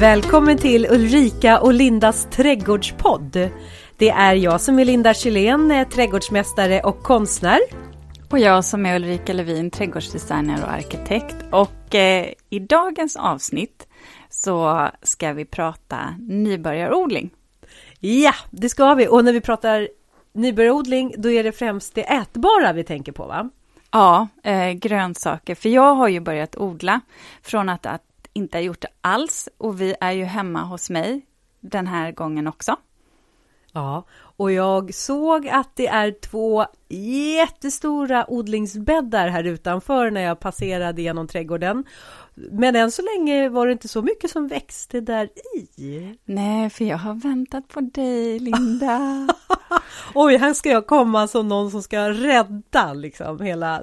Välkommen till Ulrika och Lindas trädgårdspodd. Det är jag som är Linda Kylén, eh, trädgårdsmästare och konstnär. Och jag som är Ulrika Levin, trädgårdsdesigner och arkitekt. Och eh, i dagens avsnitt så ska vi prata nybörjarodling. Ja, det ska vi. Och när vi pratar nybörjarodling, då är det främst det ätbara vi tänker på, va? Ja, eh, grönsaker. För jag har ju börjat odla från att, att inte ha gjort det alls. Och vi är ju hemma hos mig den här gången också. Ja, och jag såg att det är två jättestora odlingsbäddar här utanför när jag passerade genom trädgården. Men än så länge var det inte så mycket som växte där i. Nej, för jag har väntat på dig, Linda. Oj, här ska jag komma som någon som ska rädda liksom hela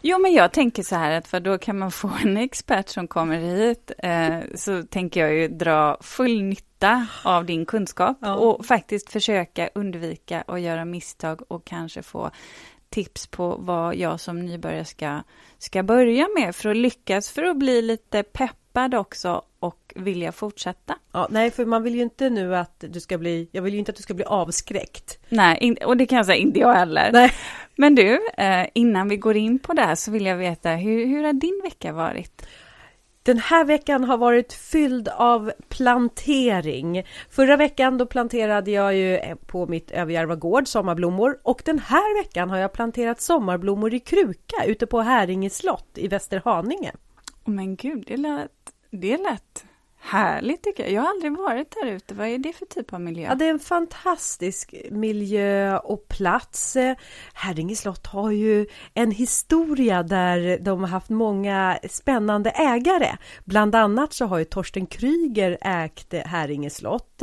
Jo, men jag tänker så här att för då kan man få en expert som kommer hit, eh, så tänker jag ju dra full nytta av din kunskap ja. och faktiskt försöka undvika att göra misstag och kanske få tips på vad jag som nybörjare ska, ska börja med för att lyckas, för att bli lite peppad också och vilja fortsätta. Ja, nej, för man vill ju inte nu att du ska bli, jag vill ju inte att du ska bli avskräckt. Nej, och det kan jag säga, inte jag heller. Nej. Men du, eh, innan vi går in på det här så vill jag veta, hur, hur har din vecka varit? Den här veckan har varit fylld av plantering. Förra veckan då planterade jag ju eh, på mitt Överjärva gård sommarblommor och den här veckan har jag planterat sommarblommor i kruka ute på Häringe slott i Västerhaninge. Men gud, det lät, det lät Härligt tycker jag. Jag har aldrig varit där ute. Vad är det för typ av miljö? Ja, det är en fantastisk miljö och plats. Häringe slott har ju en historia där de har haft många spännande ägare. Bland annat så har ju Torsten Kryger ägt Häringe slott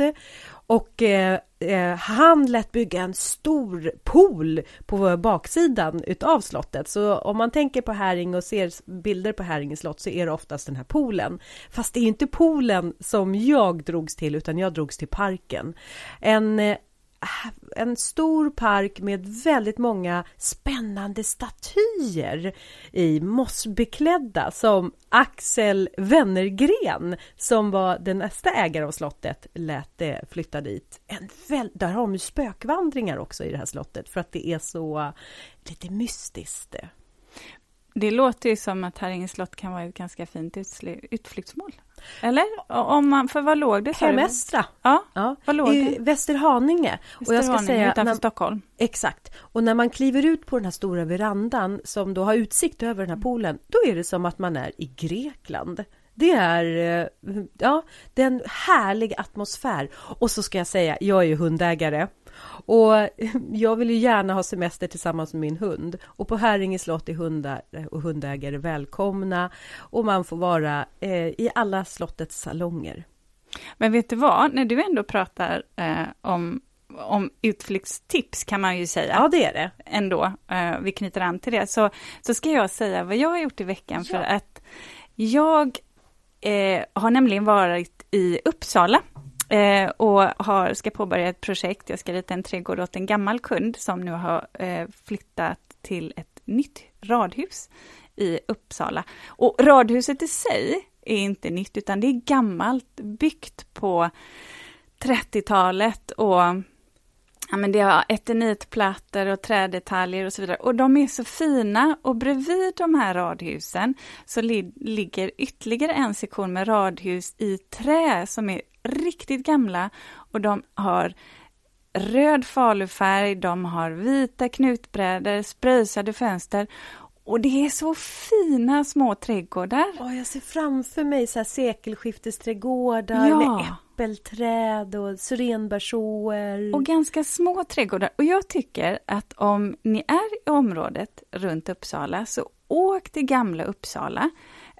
och eh, eh, han lät bygga en stor pool på baksidan utav slottet. Så om man tänker på Häring och ser bilder på Häringe slott så är det oftast den här poolen. Fast det är inte poolen som jag drogs till utan jag drogs till parken. En eh, en stor park med väldigt många spännande statyer i mossbeklädda som Axel Wennergren som var den nästa ägare av slottet lät det flytta dit. En väl, där har de ju spökvandringar också i det här slottet för att det är så eh, lite mystiskt. Eh. Det låter ju som att Häringe slott kan vara ett ganska fint utflyktsmål. Eller? Om man, för vad låg det? Hemestra. Ja, ja. Vad låg I det? Västerhaninge. och jag ska säga, utanför när, Stockholm. Exakt. Och när man kliver ut på den här stora verandan som då har utsikt över den här poolen, då är det som att man är i Grekland. Det är, eh, ja, det är en härlig atmosfär. Och så ska jag säga, jag är ju hundägare. Och jag vill ju gärna ha semester tillsammans med min hund. Och på Häringe slott är hundar och hundägare välkomna. Och man får vara eh, i alla slottets salonger. Men vet du vad, när du ändå pratar eh, om om utflyktstips kan man ju säga. Ja, det är det. Ändå, eh, vi knyter an till det. Så, så ska jag säga vad jag har gjort i veckan ja. för att jag eh, har nämligen varit i Uppsala eh, och har, ska påbörja ett projekt. Jag ska rita en trädgård åt en gammal kund som nu har eh, flyttat till ett nytt radhus i Uppsala. Och radhuset i sig är inte nytt, utan det är gammalt, byggt på 30-talet och ja, men det har eternitplattor och trädetaljer och så vidare. Och de är så fina. Och bredvid de här radhusen så li ligger ytterligare en sektion med radhus i trä som är riktigt gamla. Och de har röd falufärg, de har vita knutbrädor, spröjsade fönster och det är så fina små trädgårdar. Oh, jag ser framför mig så här sekelskiftesträdgårdar ja. med äppelträd och syrenbärsåer. Och ganska små trädgårdar. Och jag tycker att om ni är i området runt Uppsala så åk till gamla Uppsala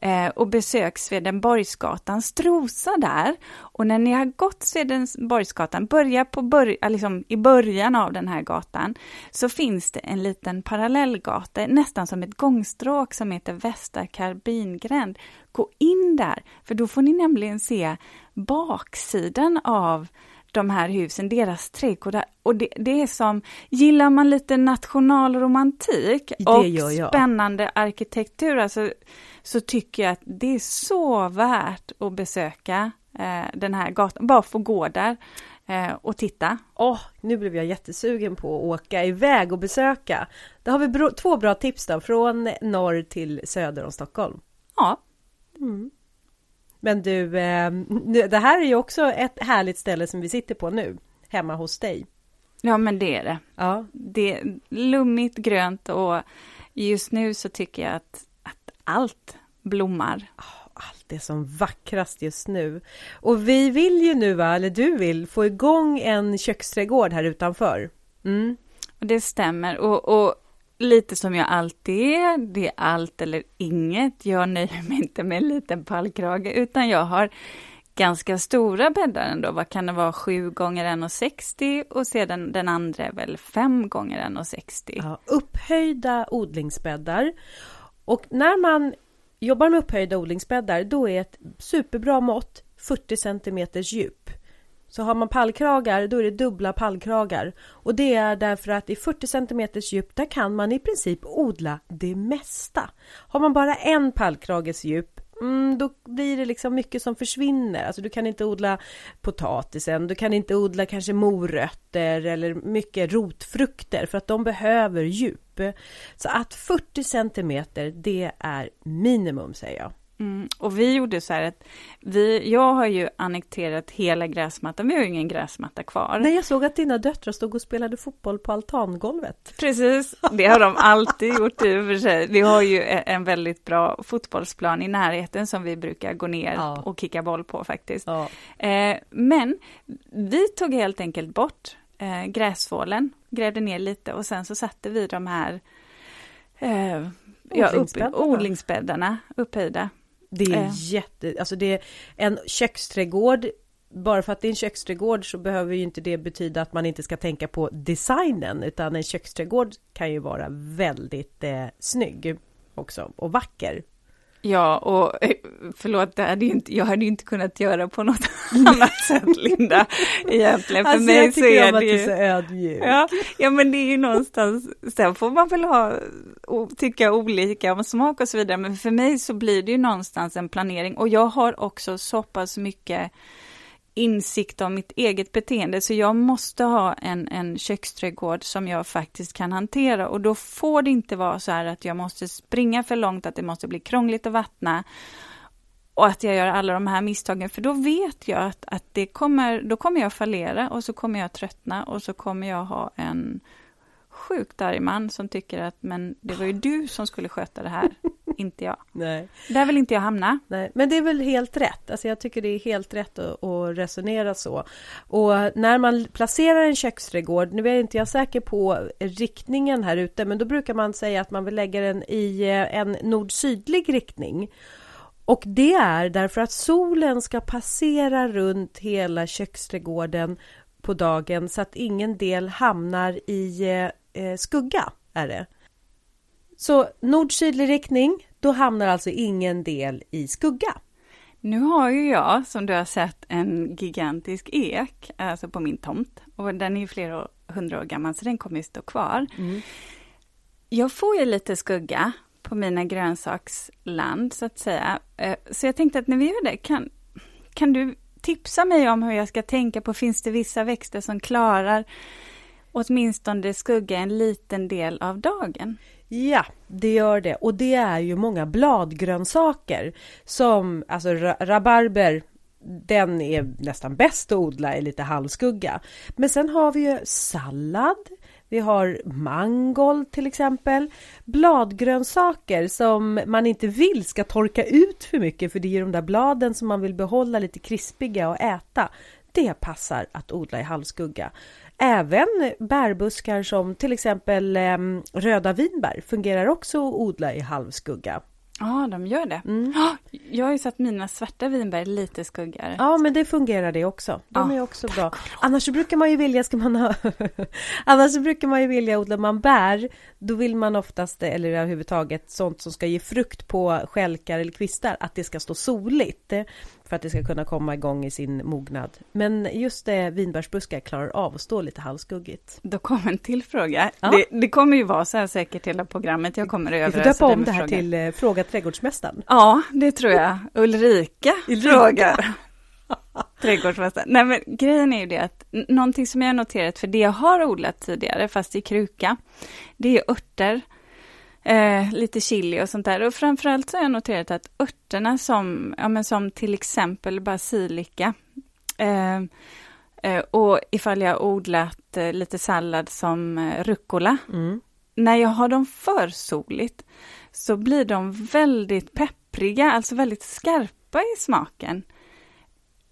eh, och besök Swedenborgsgatan, strosa där. Och när ni har gått Swedenborgsgatan, börja på bör liksom i början av den här gatan, så finns det en liten parallellgata, nästan som ett gångstråk som heter Västra Karbingränd. Gå in där, för då får ni nämligen se baksidan av de här husen, deras trädgårdar. Och det, det, är som, gillar man lite nationalromantik och spännande arkitektur, alltså, så tycker jag att det är så värt att besöka eh, den här gatan, bara få gå där eh, och titta. Åh, oh, nu blev jag jättesugen på att åka iväg och besöka. Då har vi bro, två bra tips då, från norr till söder om Stockholm. Ja. Mm. Men du, eh, det här är ju också ett härligt ställe som vi sitter på nu, hemma hos dig. Ja, men det är det. Ja. Det är lummigt, grönt och just nu så tycker jag att, att allt blommar. Allt är som vackrast just nu. Och vi vill ju nu, eller du vill, få igång en köksträdgård här utanför. Mm. Och det stämmer. Och, och lite som jag alltid är, det är allt eller inget. Jag nöjer mig inte med en liten pallkrage, utan jag har ganska stora bäddar ändå. Vad kan det vara, 7 gånger 1,60 och sedan den andra är väl 5 gånger 1,60. Ja, upphöjda odlingsbäddar. Och när man jobbar med upphöjda odlingsbäddar, då är ett superbra mått 40 cm djup. Så har man pallkragar, då är det dubbla pallkragar. Och det är därför att i 40 cm djup, där kan man i princip odla det mesta. Har man bara en pallkrages djup, mm, då blir det liksom mycket som försvinner. Alltså du kan inte odla potatisen, du kan inte odla kanske morötter eller mycket rotfrukter för att de behöver djup. Så att 40 cm, det är minimum säger jag. Mm, och vi gjorde så här att vi, jag har ju annekterat hela gräsmattan, vi har ju ingen gräsmatta kvar. Nej, jag såg att dina döttrar stod och spelade fotboll på altangolvet. Precis, det har de alltid gjort i och för sig. Vi har ju e- en väldigt bra fotbollsplan i närheten som vi brukar gå ner ja. och kicka boll på faktiskt. Ja. Eh, men vi tog helt enkelt bort eh, gräsfålen, grävde ner lite och sen så satte vi de här eh, ja, upp, odlingsbäddarna upphöjda. Det är äh. jätte, alltså det är en köksträdgård bara för att det är en köksträdgård så behöver ju inte det betyda att man inte ska tänka på designen utan en köksträdgård kan ju vara väldigt eh, snygg också och vacker. Ja, och eh, förlåt, det hade inte, jag hade inte kunnat göra på något annat sätt, Linda. Egentligen, för alltså, mig jag så är det ju... att du är så ödmjuk. Ja, ja, men det är ju någonstans, sen får man väl ha, och tycka olika om smak och så vidare, men för mig så blir det ju någonstans en planering och jag har också så pass mycket insikt om mitt eget beteende, så jag måste ha en, en köksträdgård som jag faktiskt kan hantera. Och då får det inte vara så här att jag måste springa för långt, att det måste bli krångligt att vattna och att jag gör alla de här misstagen, för då vet jag att, att det kommer, då kommer jag fallera och så kommer jag tröttna och så kommer jag ha en sjukt arg man som tycker att men det var ju du som skulle sköta det här, inte jag. Nej. Där vill inte jag hamna. Nej, men det är väl helt rätt. Alltså jag tycker det är helt rätt att, att resonera så. Och när man placerar en köksträdgård, nu är inte jag säker på riktningen här ute, men då brukar man säga att man vill lägga den i eh, en nord-sydlig riktning. Och det är därför att solen ska passera runt hela köksträdgården på dagen så att ingen del hamnar i eh, eh, skugga är det. Så nord-sydlig riktning, då hamnar alltså ingen del i skugga. Nu har ju jag, som du har sett, en gigantisk ek, alltså på min tomt. Och den är ju flera hundra år gammal, så den kommer ju stå kvar. Mm. Jag får ju lite skugga på mina grönsaksland, så att säga. Eh, så jag tänkte att när vi gör det, kan, kan du tipsa mig om hur jag ska tänka på, finns det vissa växter som klarar åtminstone skugga en liten del av dagen. Ja, det gör det. Och det är ju många bladgrönsaker som alltså rabarber, den är nästan bäst att odla i lite halvskugga. Men sen har vi ju sallad, vi har mangold till exempel. Bladgrönsaker som man inte vill ska torka ut för mycket för det är de där bladen som man vill behålla lite krispiga och äta. Det passar att odla i halvskugga. Även bärbuskar som till exempel eh, röda vinbär fungerar också att odla i halvskugga. Ja, de gör det. Mm. Jag har ju satt mina svarta vinbär lite skuggare. Ja, men det fungerar det också. De ja, är också bra. Annars brukar man ju vilja, ska man ha... Annars brukar man ju vilja odla man bär, då vill man oftast, eller överhuvudtaget sånt som ska ge frukt på skälkar eller kvistar, att det ska stå soligt för att det ska kunna komma igång i sin mognad. Men just det, vinbärsbuskar klarar av att stå lite halvskuggigt. Då kommer en till fråga. Ja. Det, det, kommer ju vara så här säkert hela programmet. Jag kommer över. Vi får döpa om det här fråga. till eh, Fråga trädgårdsmästaren. Ja, det tror jag. Ulrika, Ulrika. frågar. Trädgårdsmästare. Nej men grejen är ju det att någonting som jag har noterat, för det jag har odlat tidigare, fast i kruka, det är örter. Eh, lite chili och sånt där. Och framförallt så har jag noterat att örterna som, ja men som till exempel basilika, eh, eh, och ifall jag odlat eh, lite sallad som eh, rucola, Mm. när jag har dem för soligt så blir de väldigt peppriga, alltså väldigt skarpa i smaken.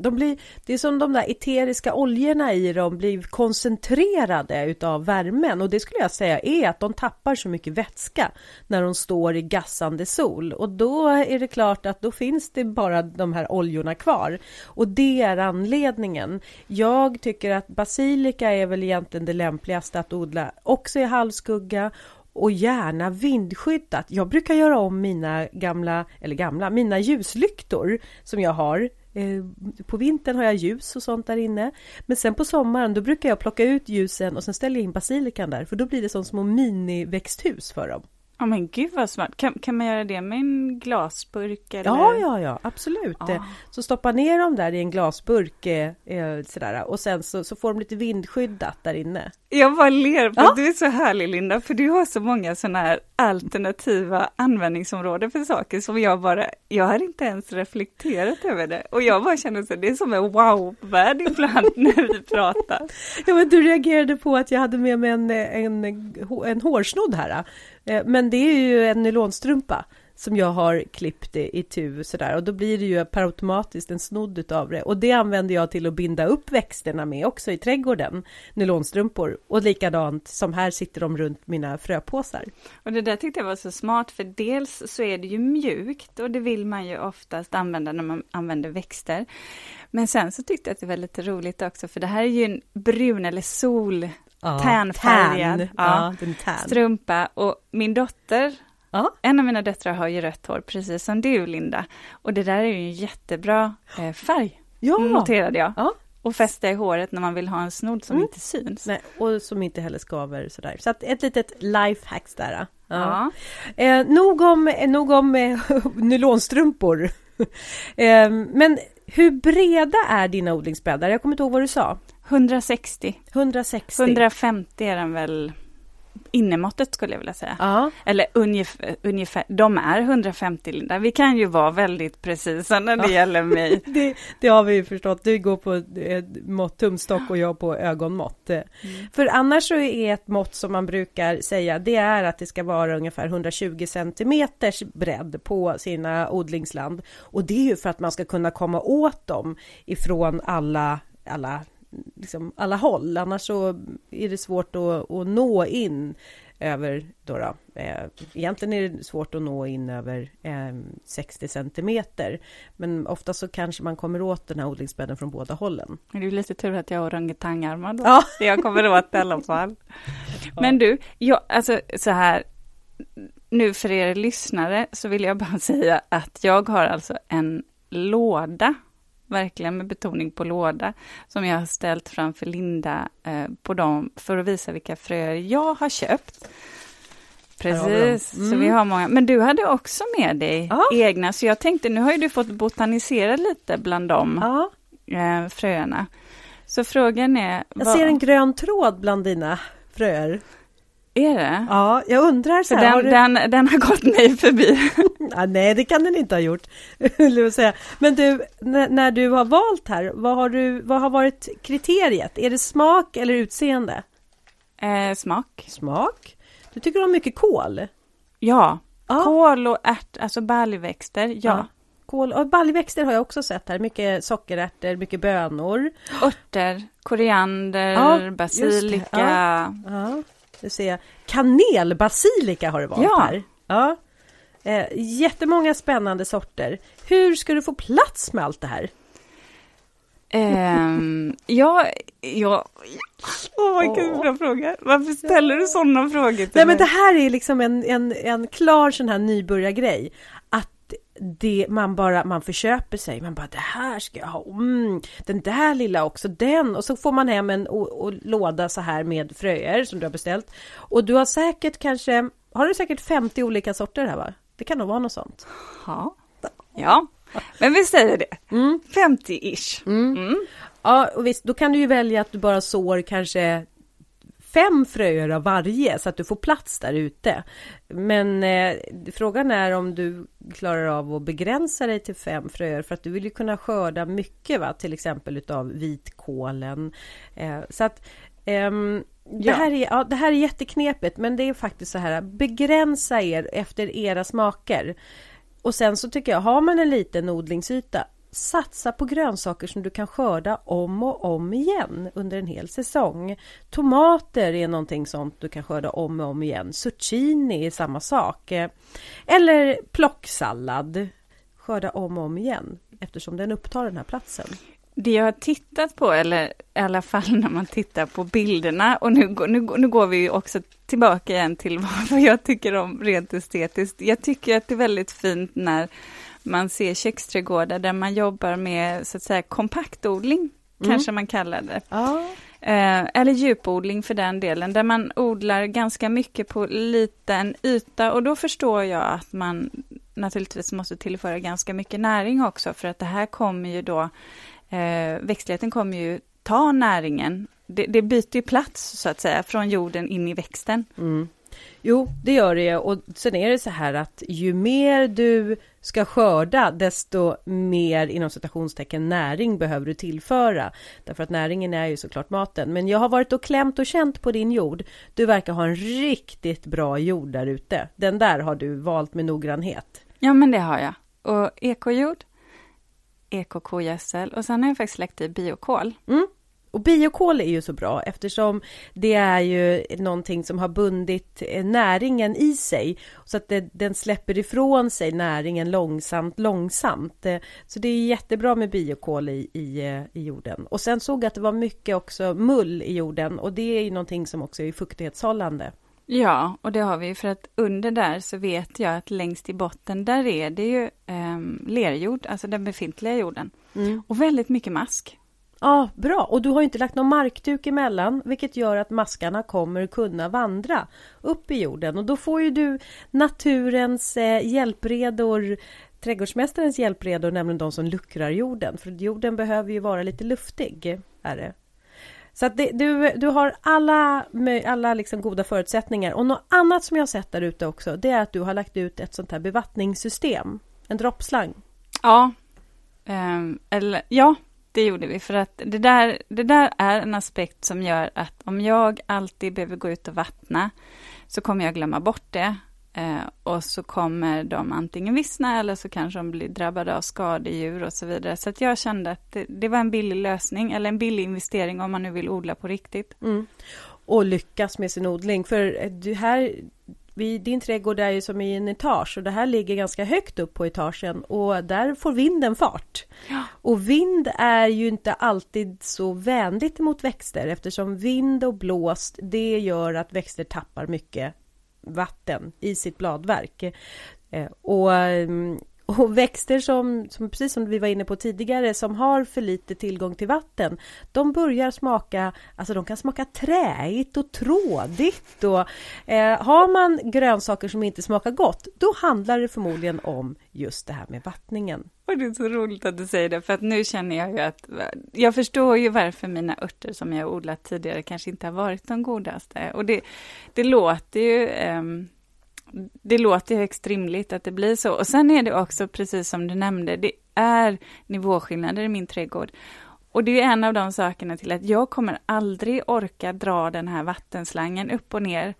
De blir, det är som de där eteriska oljorna i dem blir koncentrerade utav värmen och det skulle jag säga är att de tappar så mycket vätska när de står i gassande sol och då är det klart att då finns det bara de här oljorna kvar och det är anledningen. Jag tycker att basilika är väl egentligen det lämpligaste att odla också i halvskugga och gärna vindskyddat. Jag brukar göra om mina gamla, eller gamla, mina ljuslyktor som jag har. Eh, på vintern har jag ljus och sånt där inne. Men sen på sommaren då brukar jag plocka ut ljusen och sen ställer jag in basilikan där. För då blir det som små miniväxthus för dem. Ja men gud vad smart. Kan, kan man göra det med en glasburk? Eller? Ja, ja, ja, absolut. Ja. Eh, Så stoppa ner dem där i en glasburk eh, eh, sådär, och sen så, så får de lite vindskyddat där inne. Jag bara ler Ja. att du är så härlig Linda, för du har så många sådana här alternativa användningsområden för saker som jag bara, jag har inte ens reflekterat över det. Och jag bara känner så, det är som en wow-värld ibland när vi pratar. Ja, men du reagerade på att jag hade med mig en, en, en hårsnodd här. Eh, men det är ju en nylonstrumpa som jag har klippt i, i tu sådär och då blir det ju per automatiskt en snodd utav det och det använder jag till att binda upp växterna med också i trädgården, nylonstrumpor och likadant som här sitter de runt mina fröpåsar. Och det där tyckte jag var så smart, för dels så är det ju mjukt och det vill man ju oftast använda när man använder växter. Men sen så tyckte jag att det var lite roligt också, för det här är ju en brun eller sol Tärnfärgad, Tärn. ja. Ja, strumpa och min dotter, Ja. en av mina döttrar har ju rött hår, precis som du Linda. Och det där är ju en jättebra eh, färg, Ja. noterade jag. ja. Och fästa i håret när man vill ha en snodd som Mm. inte syns. Nej, och som inte heller skaver sådär. Så att ett litet lifehacks där. Ja. Ja. Eh, nog om, nog om eh, nylonstrumpor. eh, men hur breda är dina odlingsbäddar? Jag kommer inte ihåg vad du sa. 160, 160? 150 är den väl innemåttet skulle jag vilja säga. Ja, Eller ungefär, ungefär, de är 150 Linda. Vi kan ju vara väldigt precisa när det Ja. gäller mig. det, det har vi ju förstått. Du går på eh, mått tumstock och jag på ögonmått. Eh, För annars så är ett mått som man brukar säga, det är att det ska vara ungefär 120 centimeters bredd på sina odlingsland. Och det är ju för att man ska kunna komma åt dem ifrån alla, alla, liksom alla håll. Annars så är det svårt att, att nå in över då, då eh, egentligen är det svårt att nå in över eh, 60 centimeter. Men ofta så kanske man kommer åt den här odlingsbädden från båda hållen. Det är lite tur att jag har orangutangarmar då. Ja. Jag kommer åt det i alla fall. Men du, jag, alltså så här, nu för er lyssnare så vill jag bara säga att jag har alltså en låda, verkligen med betoning på låda, som jag har ställt framför Linda eh, på dem för att visa vilka fröer jag har köpt. Precis, så Mm. vi har många. Men du hade också med dig Ja. egna, så jag tänkte nu har ju du fått botanisera lite bland Ja, eh, fröerna. Så frågan är... jag vad- ser en grön tråd bland dina fröer. Är det? Ja, jag undrar så här, den, du... den, den har gått mig förbi. ja, nej, det kan den inte ha gjort. säga. Men du, när, när du har valt här, vad har, du, vad har varit kriteriet? Är det smak eller utseende? Eh, smak? Smak. Du tycker om mycket kål? Ja. Ja. Kål och ärt, alltså baljväxter, ja. Kål och baljväxter har jag också sett här. Mycket sockerärtor, mycket bönor. Örter, koriander, Ja, det. basilika. Ja. Ser jag. Kanelbasilika har du valt Ja. här. Ja. Eh, jättemånga spännande sorter. Hur ska du få plats med allt det här? Ehm, ja, ja. Åh, vilken Åh. bra fråga. Varför ställer du sådana frågor till Nej, men mig? det här är liksom en, en, en klar sån här nybörjargrej. Det, man bara, man förköper sig. Man bara, det här ska jag ha. Mm, den där lilla också, den. Och så får man hem en och, och låda så här med fröer som du har beställt. Och du har säkert kanske, har du säkert 50 olika sorter här va? Det kan nog vara något sånt. Ja. ja. Men vi säger det, mm. 50-ish. Mm. Mm. Ja, och visst, då kan du ju välja att du bara sår kanske fem fröer av varje så att du får plats där ute. Men eh, frågan är om du klarar av att begränsa dig till fem fröer för att du vill ju kunna skörda mycket va, till exempel utav vitkålen. Eh, så att ehm, det, här är, ja, det här är jätteknepigt men det är faktiskt så här begränsa er efter era smaker. Och sen så tycker jag, har man en liten odlingsyta Satsa på grönsaker som du kan skörda om och om igen under en hel säsong. Tomater är någonting sånt du kan skörda om och om igen. Zucchini är samma sak. Eller plocksallad. Skörda om och om igen eftersom den upptar den här platsen. Det jag har tittat på, eller i alla fall när man tittar på bilderna, och nu, nu, nu går vi också tillbaka igen till vad jag tycker om rent estetiskt. Jag tycker att det är väldigt fint när man ser köksträdgårdar där man jobbar med så att säga kompaktodling, mm. kanske man kallar det. Ah. Eh, eller djupodling för den delen, där man odlar ganska mycket på liten yta och då förstår jag att man naturligtvis måste tillföra ganska mycket näring också för att det här kommer ju då, eh, växtligheten kommer ju ta näringen. Det, det byter plats så att säga från jorden in i växten. Mm. Jo, det gör det och sen är det så här att ju mer du ska skörda, desto mer inom citationstecken näring behöver du tillföra. Därför att näringen är ju såklart maten. Men jag har varit och klämt och känt på din jord. Du verkar ha en riktigt bra jord där ute. Den där har du valt med noggrannhet. Ja, men det har jag. Och ekojord, ekokogödsel och sen har jag faktiskt lagt i biokol. Mm. Och biokol är ju så bra eftersom det är ju någonting som har bundit eh, näringen i sig så att det, den släpper ifrån sig näringen långsamt, långsamt. Eh, så det är jättebra med biokol i, i, eh, i jorden. Och sen såg jag att det var mycket också mull i jorden och det är ju någonting som också är fuktighetshållande. Ja, och det har vi för att under där så vet jag att längst i botten där är det ju eh, lerjord, alltså den befintliga jorden. Mm. Och väldigt mycket mask. Ja, bra. Och du har inte lagt någon markduk emellan, vilket gör att maskarna kommer kunna vandra upp i jorden. Och då får ju du naturens eh, hjälpredor, trädgårdsmästarens hjälpredor, nämligen de som luckrar jorden. För jorden behöver ju vara lite luftig, är det. Så att det, du, du har alla, alla liksom goda förutsättningar. Och något annat som jag har sett där ute också, det är att du har lagt ut ett sånt här bevattningssystem. En droppslang. Ja, Eh, eller ja, det gjorde vi, för att det där, det där är en aspekt som gör att om jag alltid behöver gå ut och vattna, så kommer jag glömma bort det. Eh, och så kommer de antingen vissna eller så kanske de blir drabbade av skadedjur och så vidare. Så jag kände att det, det var en billig lösning, eller en billig investering om man nu vill odla på riktigt. Mm. Och lyckas med sin odling, för det här din trädgård är ju som i en etage och det här ligger ganska högt upp på etagen och där får vinden fart. Ja. Och vind är ju inte alltid så vänligt mot växter eftersom vind och blåst det gör att växter tappar mycket vatten i sitt bladverk. Eh, och mm, och växter som, som, precis som vi var inne på tidigare, som har för lite tillgång till vatten, de börjar smaka, alltså de kan smaka träigt och trådigt och eh, har man grönsaker som inte smakar gott, då handlar det förmodligen om just det här med vattningen. Och det är så roligt att du säger det, för att nu känner jag ju att jag förstår ju varför mina örter som jag odlat tidigare kanske inte har varit de godaste. Och det, det låter ju um det låter högst rimligt att det blir så. Och sen är det också, precis som du nämnde, det är nivåskillnader i min trädgård. Och det är en av de sakerna till att jag kommer aldrig orka dra den här vattenslangen upp och ner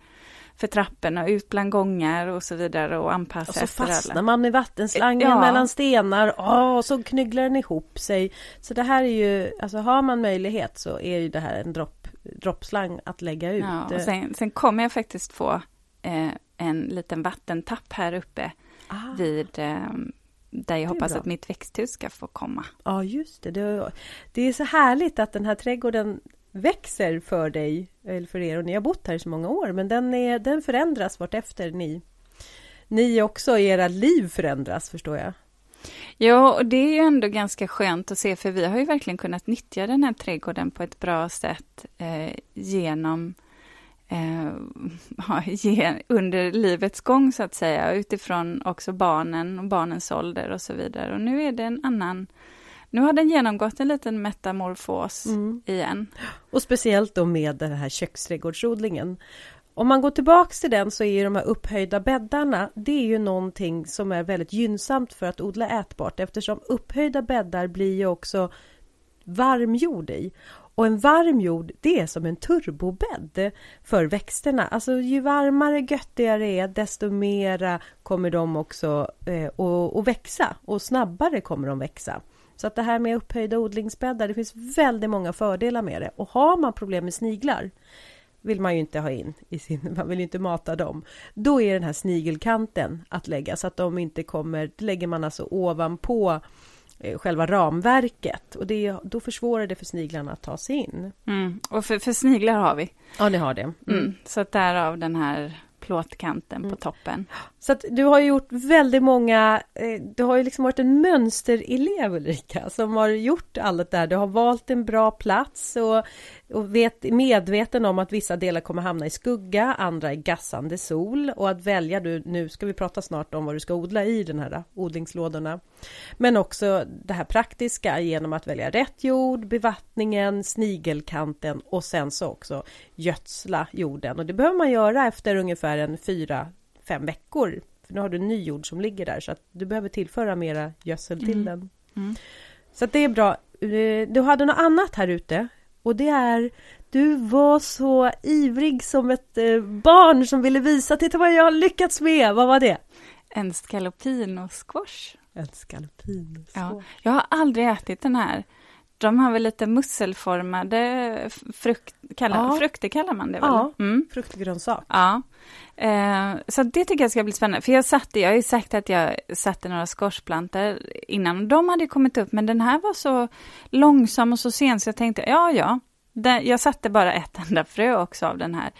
för trapporna, ut bland gångar och så vidare och anpassa Och så fastnar alla. man med vattenslangen ja. mellan stenar oh, och så knyglar den ihop sig. Så det här är ju, alltså har man möjlighet så är ju det här en dropp, droppslang att lägga ut. Ja, och sen, sen kommer jag faktiskt få eh, en liten vattentapp här uppe ah. vid eh, där jag hoppas att mitt växthus ska få komma. Ja, just det. det. Det är så härligt att den här trädgården växer för dig, eller för er, och ni har bott här i så många år, men den, är, den förändras vartefter ni, ni också, era liv förändras, förstår jag. Ja, och det är ju ändå ganska skönt att se, för vi har ju verkligen kunnat nyttja den här trädgården på ett bra sätt eh, genom eh, ge under livets gång så att säga, utifrån också barnen och barnens ålder och så vidare. Och nu är det en annan nu har den genomgått en liten metamorfos mm. igen. Och speciellt då med den här köksträdgårdsodlingen. Om man går tillbaks till den så är ju de här upphöjda bäddarna, det är ju någonting som är väldigt gynnsamt för att odla ätbart eftersom upphöjda bäddar blir ju också varm jord i. Och en varm jord, det är som en turbobädd för växterna. Alltså ju varmare, göttigare det är, desto mera kommer de också eh, att, att växa och snabbare kommer de växa. Så att det här med upphöjda odlingsbäddar, det finns väldigt många fördelar med det. Och har man problem med sniglar vill man ju inte ha in i sin, man vill ju inte mata dem. Då är den här snigelkanten att lägga så att de inte kommer, det lägger man alltså ovanpå själva ramverket och det, då försvårar det för sniglarna att ta sig in. Mm. Och för, för sniglar har vi. Ja, ni har det. Mm. Mm. Så att därav den här plåtkanten mm. på toppen. Så att du har gjort väldigt många, eh, du har ju liksom varit en mönsterelev Ulrika som har gjort allt det här. Du har valt en bra plats och, och vet, medveten om att vissa delar kommer hamna i skugga, andra i gassande sol och att välja du, nu ska vi prata snart om vad du ska odla i den här odlingslådorna. Men också det här praktiska genom att välja rätt jord, bevattningen, snigelkanten och sen så också gödsla jorden och det behöver man göra efter ungefär en fyra fem veckor. För nu har du ny jord som ligger där så att du behöver tillföra mera gödsel till mm. den. Mm. Så att det är bra. Eh, du hade något annat här ute och det är du var så ivrig som ett eh, barn som ville visa, titta vad jag har lyckats med. Vad var det? En scalopino squash. En scalopino Ja, jag har aldrig ätit den här. De har väl lite musselformade frukt, kallar, ja. frukter kallar man det väl? Ja, mm. fruktgrönsak. Ja. Eh, så det tycker jag ska bli spännande, för jag satte, jag har ju sagt att jag satte några skorsplantor innan, de hade kommit upp, men den här var så långsam och så sen, så jag tänkte, ja, ja, den, jag satte bara ett enda frö också av den här.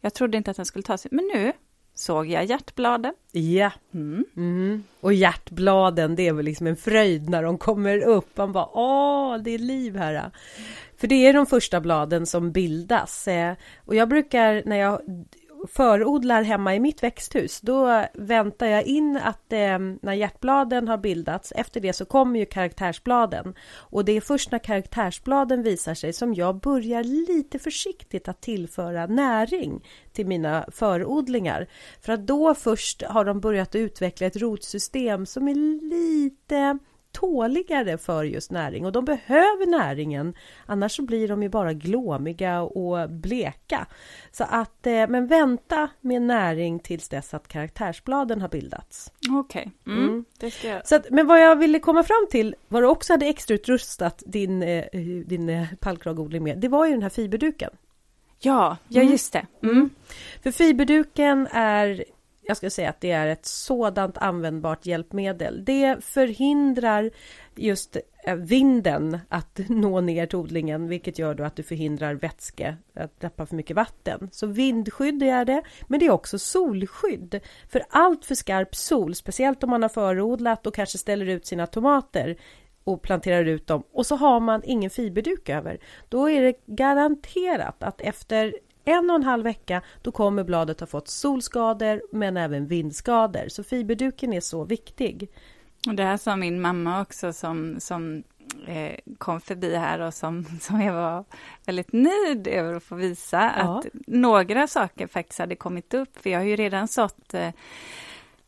Jag trodde inte att den skulle ta sig, men nu såg jag hjärtbladen. Ja. Mm. Mm. Och hjärtbladen, det är väl liksom en fröjd när de kommer upp. Man bara, åh, det är liv här. För det är de första bladen som bildas. Eh, och jag brukar, när jag förodlar hemma i mitt växthus, då väntar jag in att eh, när hjärtbladen har bildats, efter det så kommer ju karaktärsbladen. Och det är först när karaktärsbladen visar sig som jag börjar lite försiktigt att tillföra näring till mina förodlingar. För att då först har de börjat utveckla ett rotsystem som är lite tåligare för just näring och de behöver näringen annars så blir de ju bara glåmiga och bleka. Så att, eh, men vänta med näring tills dess att karaktärsbladen har bildats. Okej, okay. mm, mm. det ska jag... Så att, Men vad jag ville komma fram till, vad du också hade extrautrustat din, eh, din eh, pallkragodling med, det var ju den här fiberduken. Ja, ja mm. just det. Mm. För fiberduken är jag skulle säga att det är ett sådant användbart hjälpmedel. Det förhindrar just eh, vinden att nå ner till odlingen, vilket gör då att du förhindrar vätske att tappa för mycket vatten. Så vindskydd är det, men det är också solskydd. För allt för skarp sol, speciellt om man har förodlat och kanske ställer ut sina tomater och planterar ut dem och så har man ingen fiberduk över. Då är det garanterat att efter en och en halv vecka, då kommer bladet ha fått solskador men även vindskador. Så fiberduken är så viktig. Och det här sa min mamma också som, som eh, kom förbi här och som, som jag var väldigt nöjd över att få visa ja. att några saker faktiskt hade kommit upp. För jag har ju redan sått eh,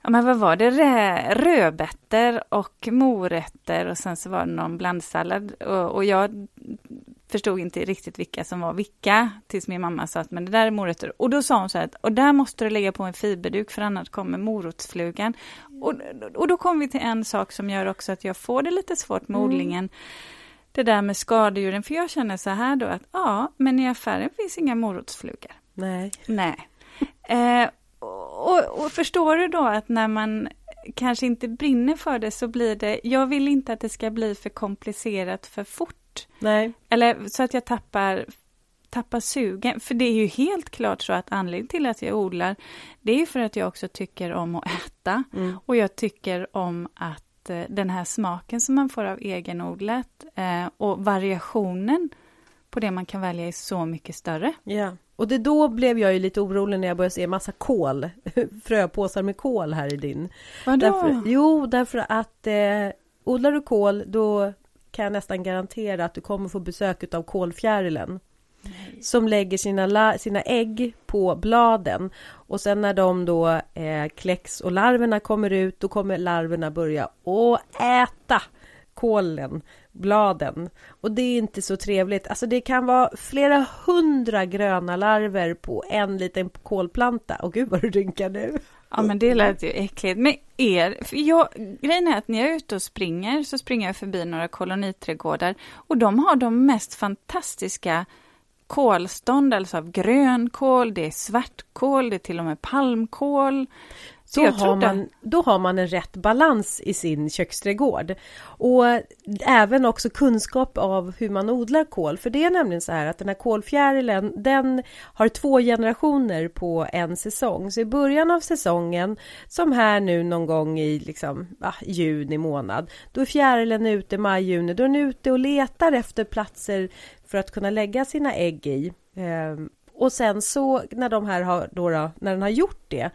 Ja, men vad var det? Rödbetor och morötter och sen så var det någon blandsallad. Och, och jag förstod inte riktigt vilka som var vilka, tills min mamma sa att men det där är morötter. Och då sa hon så här, och där måste du lägga på en fiberduk för annars kommer morotsflugan. Och, och då kom vi till en sak som gör också att jag får det lite svårt med mm. odlingen. Det där med skadedjuren, för jag känner så här då att ja, men i affären finns inga morotsflugor. Nej. Nej. Eh, och, och förstår du då att när man kanske inte brinner för det så blir det, jag vill inte att det ska bli för komplicerat för fort Nej. Eller så att jag tappar, tappar sugen. För det är ju helt klart så att anledningen till att jag odlar, det är för att jag också tycker om att äta. Mm. Och jag tycker om att eh, den här smaken som man får av egenodlat eh, och variationen på det man kan välja är så mycket större. Ja. Och det då blev jag ju lite orolig när jag började se massa kål, fröpåsar med kål här i din. Vadå? Därför, jo, därför att eh, odlar du kål då kan jag nästan garantera att du kommer få besök av kålfjärilen. Som lägger sina, sina ägg på bladen. Och sen när de då eh, kläcks och larverna kommer ut, då kommer larverna börja att äta kålen, bladen. Och det är inte så trevligt. Alltså det kan vara flera hundra gröna larver på en liten kolplanta. Och gud vad du rynkar nu. Ja men det lät ju äckligt. Men er, för jag, grejen är att när jag är ute och springer så springer jag förbi några koloniträdgårdar och de har de mest fantastiska kolstånd, alltså av grönkål, det är svartkål, det är till och med palmkål. Så då, har man, då har man en rätt balans i sin köksträdgård. Och även också kunskap av hur man odlar kål. För det är nämligen så här att den här kålfjärilen den har två generationer på en säsong. Så i början av säsongen, som här nu någon gång i liksom, ah, juni månad, då är fjärilen ute maj, juni, då är den ute och letar efter platser för att kunna lägga sina ägg i. Eh, och sen så när de här har då, då när den har gjort det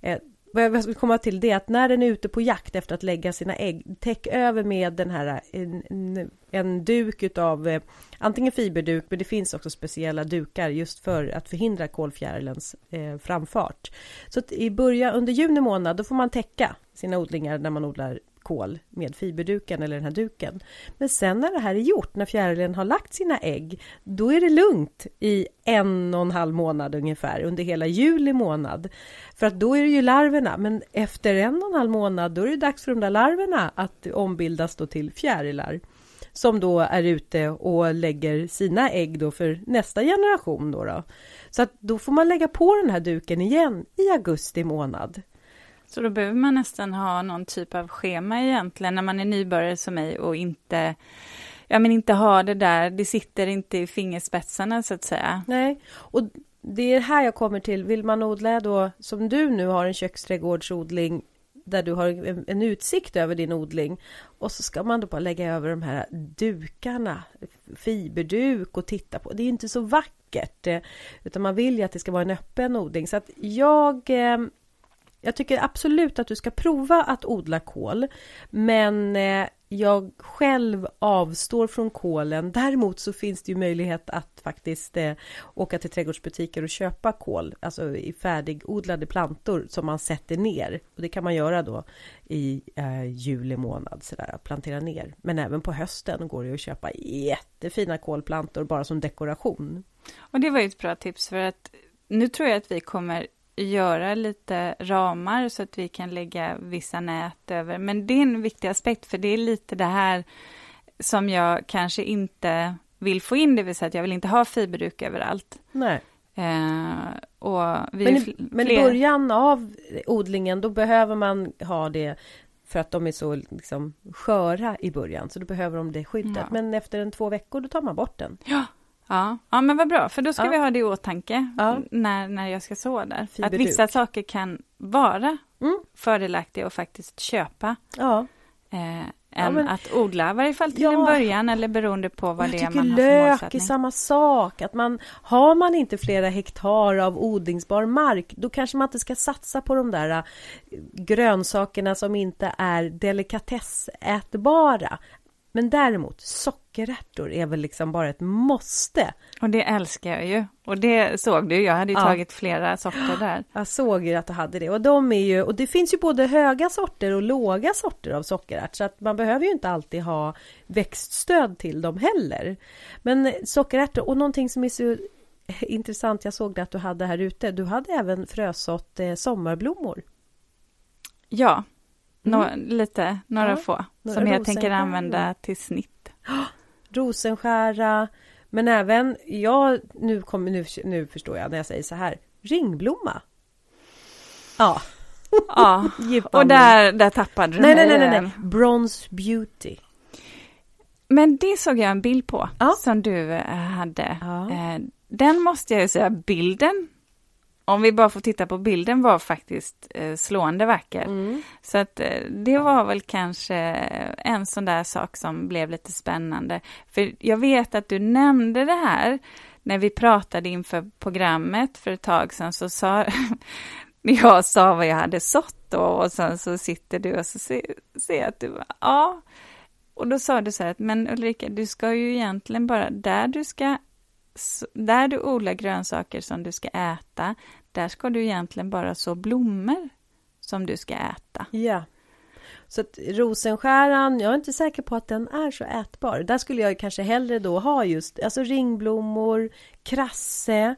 eh, vad jag vill komma till det är att när den är ute på jakt efter att lägga sina ägg, täck över med den här eh, en, en, en duk utav eh, antingen fiberduk, men det finns också speciella dukar just för att förhindra kolfjärilens eh, framfart. Så att i början, under juni månad, då får man täcka sina odlingar när man odlar kol med fiberduken eller den här duken. Men sen när det här är gjort, när fjärilen har lagt sina ägg, då är det lugnt i en och en halv månad ungefär, under hela juli månad. För att då är det ju larverna, men efter en och en halv månad, då är det dags för de där larverna att ombildas då till fjärilar som då är ute och lägger sina ägg då för nästa generation. Då, då. Så att då får man lägga på den här duken igen i augusti månad. Så då behöver man nästan ha någon typ av schema egentligen när man är nybörjare som mig och inte ja, men inte ha det där, det sitter inte i fingerspetsarna så att säga. Nej, och det är här jag kommer till. Vill man odla då, som du nu har en köksträdgårdsodling där du har en, en, utsikt över din odling och så ska man då bara lägga över de här dukarna, fiberduk och titta på. Det är inte så vackert eh, utan man vill ju att det ska vara en öppen odling så att jag eh, jag tycker absolut att du ska prova att odla kål. Men eh, jag själv avstår från kålen. Däremot så finns det ju möjlighet att faktiskt eh, åka till trädgårdsbutiker och köpa kål, alltså i färdigodlade plantor som man sätter ner. Och det kan man göra då i eh, juli månad, sådär, plantera ner. Men även på hösten går det att köpa jättefina kålplantor bara som dekoration. Och det var ju ett bra tips för att nu tror jag att vi kommer göra lite ramar så att vi kan lägga vissa nät över. Men det är en viktig aspekt, för det är lite det här som jag kanske inte vill få in, det vill säga att jag vill inte ha fiberduk överallt. Nej. Eh, och vi men, i, men i början av odlingen, då behöver man ha det för att de är så liksom sköra i början, så då behöver de det skyddet. Ja. Men efter en två veckor, då tar man bort den. Ja, Ja, ja men vad bra, för då ska ja. vi ha det i åtanke ja. när, när jag ska så där. Fiberduk. Att vissa saker kan vara mm. fördelaktiga och faktiskt köpa. Ja. Eh, än men, att odla, i varje fall till en början eller beroende på vad det är man har för lök är samma sak. Att man, har man inte flera hektar av odlingsbar mark, då kanske man inte ska satsa på de där eh, grönsakerna som inte är delikatessätbara. Men däremot sockerärtor är väl liksom bara ett måste. Och det älskar jag ju. Och det såg du, jag hade ju ja. tagit flera sorter där. Jag såg ju att du hade det. Och de är ju, och det finns ju både höga sorter och låga sorter av sockerärt. Så att man behöver ju inte alltid ha växtstöd till dem heller. Men sockerärtor, och någonting som är så intressant, jag såg det att du hade här ute. Du hade även frösått eh, sommarblommor. Ja, Nå, mm. lite, några ja, få, några som jag tänker använda till snitt. Rosenskära, men även, ja, nu, kommer, nu, nu förstår jag när jag säger så här, ringblomma. Ja. Ja, och där, där tappade du nej, mig. Nej, nej, nej, Bronze Beauty. Men det såg jag en bild på, ja. som du eh, hade. Ja. Eh, den måste jag ju säga, bilden om vi bara får titta på bilden, var faktiskt eh, slående vacker. Mm. Så att eh, det var väl kanske en sån där sak som blev lite spännande. För jag vet att du nämnde det här när vi pratade inför programmet för ett tag sedan, så sa jag sa vad jag hade sått då och sen så sitter du och så ser, ser att du bara, ja. Och då sa du så här att, men Ulrika, du ska ju egentligen bara, där du ska, där du odlar grönsaker som du ska äta, där ska du egentligen bara så blommor som du ska äta. Ja. Så att rosenskäran, jag är inte säker på att den är så ätbar. Där skulle jag kanske hellre då ha just alltså ringblommor, krasse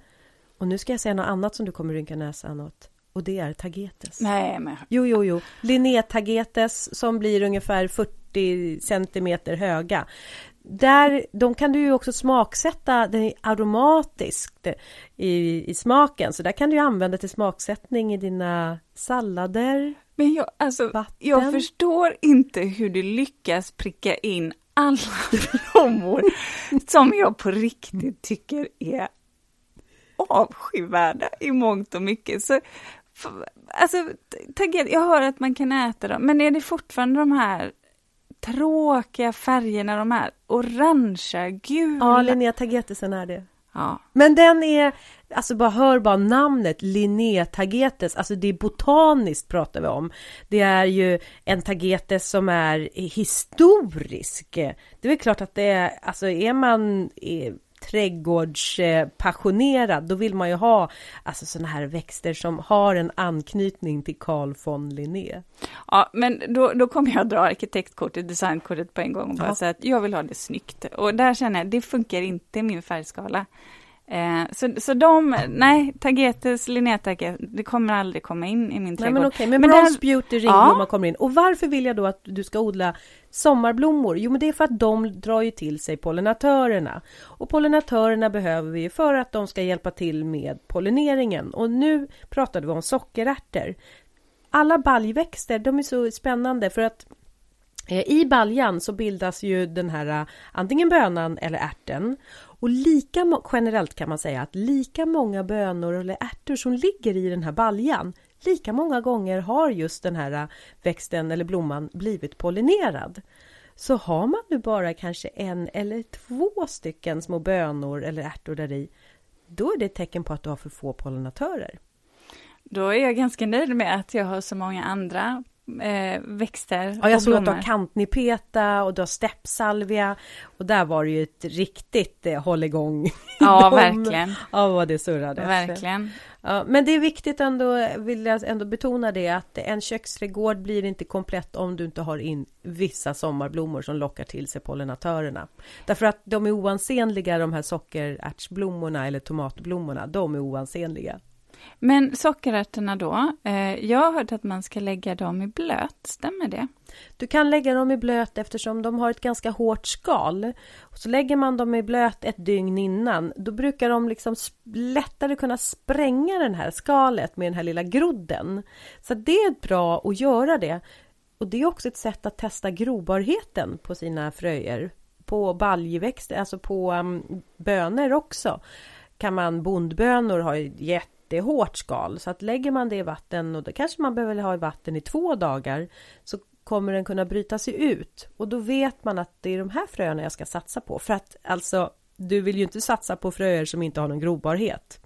och nu ska jag säga något annat som du kommer rynka näsan åt. Och det är tagetes. Nej, men... Jo, jo, jo. Linné-tagetes som blir ungefär 40 centimeter höga. Där, de kan du ju också smaksätta den aromatiskt i, i smaken. Så där kan du använda till smaksättning i dina sallader. Men jag, alltså, jag förstår inte hur du lyckas pricka in alla blommor som jag på riktigt tycker är avskyvärda i mångt och mycket. Så, alltså, jag hör att man kan äta dem, men är det fortfarande de här tråkiga färgerna, de här orangea, gula? Ja, Linnea Tagetesen är det. Ja. Men den är, alltså bara hör bara namnet Linné Tagetes, alltså det är botaniskt pratar vi om. Det är ju en tagetes som är historisk. Det är väl klart att det är, alltså är man är, trädgårdspassionerad, då vill man ju ha alltså sådana här växter som har en anknytning till Carl von Linné. Ja, men då, då kommer jag dra arkitektkortet, designkortet på en gång och bara ja. säga att jag vill ha det snyggt. Och där känner jag, det funkar inte i min färgskala. Eh, så, så de, nej, Tagetes, Linnea det kommer aldrig komma in i min trädgård. Nej, men okej, men, men Bronze där, Beauty ringblommor ja. kommer in. Och varför vill jag då att du ska odla sommarblommor? Jo, men det är för att de drar ju till sig pollinatörerna. Och pollinatörerna behöver vi för att de ska hjälpa till med pollineringen. Och nu pratade vi om sockerärtor. Alla baljväxter, de är så spännande för att eh, i baljan så bildas ju den här eh, antingen bönan eller ärten och lika generellt kan man säga att lika många bönor eller ärtor som ligger i den här baljan lika många gånger har just den här växten eller blomman blivit pollinerad. Så har man nu bara kanske en eller två stycken små bönor eller ärtor där i, då är det ett tecken på att du har för få pollinatörer. Då är jag ganska nöjd med att jag har så många andra eh, växter Ja, jag såg att du har kantnipeta och du har steppsalvia och där var det ju ett riktigt eh, hålligång. Ja, verkligen. Ja, vad det surrade. Verkligen. Ja, men det är viktigt ändå, vill jag ändå betona det, att en köksträdgård blir inte komplett om du inte har in vissa sommarblommor som lockar till sig pollinatörerna. Därför att de är oansenliga, de här sockerärtsblommorna eller tomatblommorna, de är oansenliga. Men sockerärtorna då, eh, jag har hört att man ska lägga dem i blöt, stämmer det? Du kan lägga dem i blöt eftersom de har ett ganska hårt skal. Så lägger man dem i blöt ett dygn innan, då brukar de liksom lättare kunna spränga det här skalet med den här lilla grodden. Så det är bra att göra det. Och det är också ett sätt att testa grobarheten på sina fröer. På baljväxter, alltså på um, bönor också. Kan man bondbönor ha jätte jättehårt skal så att lägger man det i vatten och då kanske man behöver ha i vatten i två dagar så kommer den kunna bryta sig ut och då vet man att det är de här fröerna jag ska satsa på för att alltså du vill ju inte satsa på fröer som inte har någon grobarhet.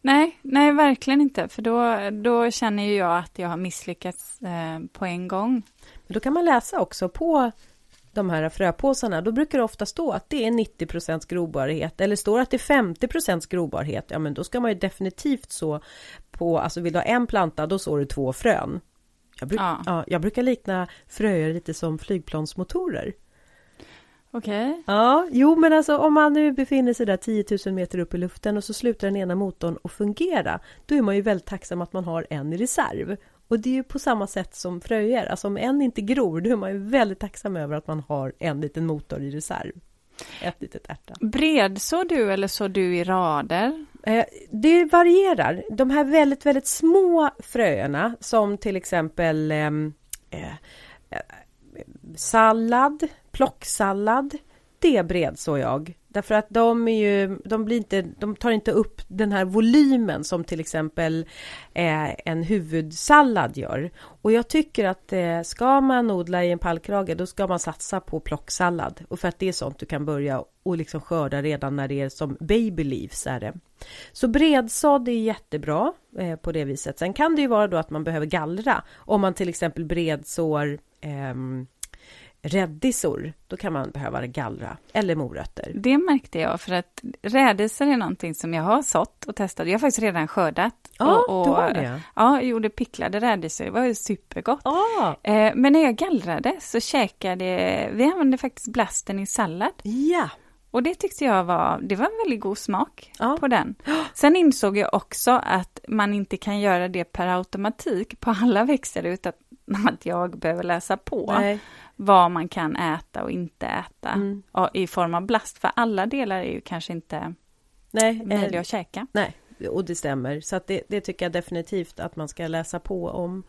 Nej, nej verkligen inte för då, då känner ju jag att jag har misslyckats eh, på en gång. Men då kan man läsa också på de här fröpåsarna, då brukar det ofta stå att det är 90% grobarhet eller står att det är 50 grobarhet, ja men då ska man ju definitivt så på, alltså vill du ha en planta, då sår du två frön. Jag, bruk, ja. ja. jag brukar likna fröer lite som flygplansmotorer. Okej. Okay. Ja, jo men alltså om man nu befinner sig där 10 000 meter upp i luften och så slutar den ena motorn att fungera, då är man ju väldigt tacksam att man har en i reserv. Och det är ju på samma sätt som fröer, alltså om en inte gror, då är man ju väldigt tacksam över att man har en liten motor i reserv. Ett litet ärta. Bredsår du eller så du i rader? Eh, det varierar. De här väldigt, väldigt små fröerna som till exempel ehm, eh, eh, sallad, plocksallad, det bredsår jag. Därför att de, är ju, de, blir inte, de tar inte upp den här volymen som till exempel eh, en huvudsallad gör. Och jag tycker att eh, ska man odla i en pallkrage då ska man satsa på plocksallad. Och för att det är sånt du kan börja och liksom skörda redan när det är som baby leaves är det. Så bredsådd är jättebra eh, på det viset. Sen kan det ju vara då att man behöver gallra om man till exempel bredsår eh, rädisor, då kan man behöva gallra, eller morötter. Det märkte jag, för att rädisor är någonting som jag har sått och testat. Jag har faktiskt redan skördat. Ja, och, och, du har det? Ja, jag gjorde picklade rädisor, det var ju supergott. Ah. Eh, men när jag gallrade så käkade, vi använde faktiskt blasten i sallad. Ja. Och det tyckte jag var, det var en väldigt god smak Ja. på den. Sen insåg jag också att man inte kan göra det per automatik på alla växter utan att jag behöver läsa på Nej. Vad man kan äta och inte äta Mm. och i form av blast. För alla delar är ju kanske inte Nej, möjliga eh, att käka. nej, och det stämmer. Så att det, det tycker jag definitivt att man ska läsa på om.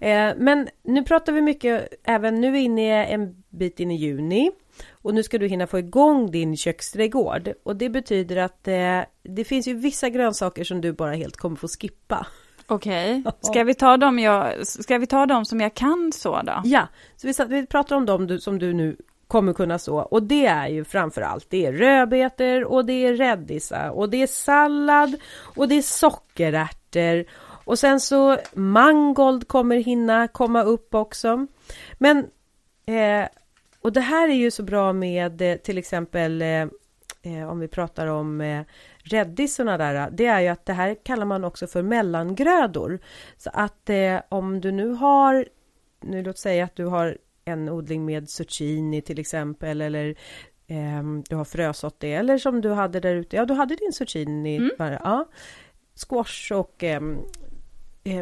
Eh, men nu pratar vi mycket, även nu inne en bit in i juni. Och nu ska du hinna få igång din köksträdgård. Och det betyder att eh, det finns ju vissa grönsaker som du bara helt kommer få skippa. Okej, ska, vi ta dem jag, ska vi ta dem som jag kan så då? Ja, så vi, vi pratar om dem du, som du nu kommer kunna så. Och det är ju framför allt det är rödbetor och det är rädisa och det är sallad och det är sockerärtor. Och sen så mangold kommer hinna komma upp också. Men eh, och det här är ju så bra med eh, till exempel eh, eh, om vi pratar om eh, räddisorna där, det är ju att det här kallar man också för mellangrödor. Så att eh, om du nu har, nu låt säga att du har en odling med zucchini till exempel eller ehm, du har frösått det eller som du hade där ute, ja du hade din zucchini, Mm. bara, ja, squash och eh,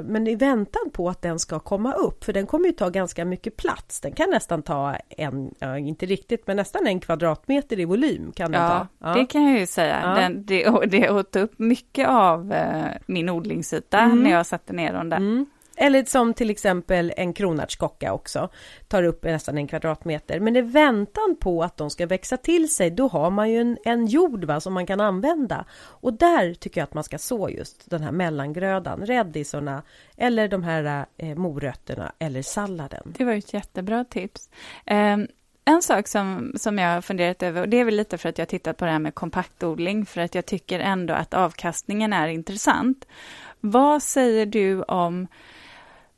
men i väntan på att den ska komma upp, för den kommer ju ta ganska mycket plats. Den kan nästan ta en, ja, inte riktigt, men nästan en kvadratmeter i volym kan den Ja, ta. det kan jag ju säga. Ja. Den, det, det åt upp mycket av eh, min odlingsyta Mm. när jag satte ner dem där. Mm. Eller som till exempel en kronärtskocka också, tar upp nästan en kvadratmeter. Men i väntan på att de ska växa till sig, då har man ju en, en jord va, som man kan använda. Och där tycker jag att man ska så just den här mellangrödan, räddisorna eller de här eh, morötterna eller salladen. Det var ju ett jättebra tips. Um en sak som, som jag har funderat över, och det är väl lite för att jag tittat på det här med kompaktodling, för att jag tycker ändå att avkastningen är intressant. Vad säger du om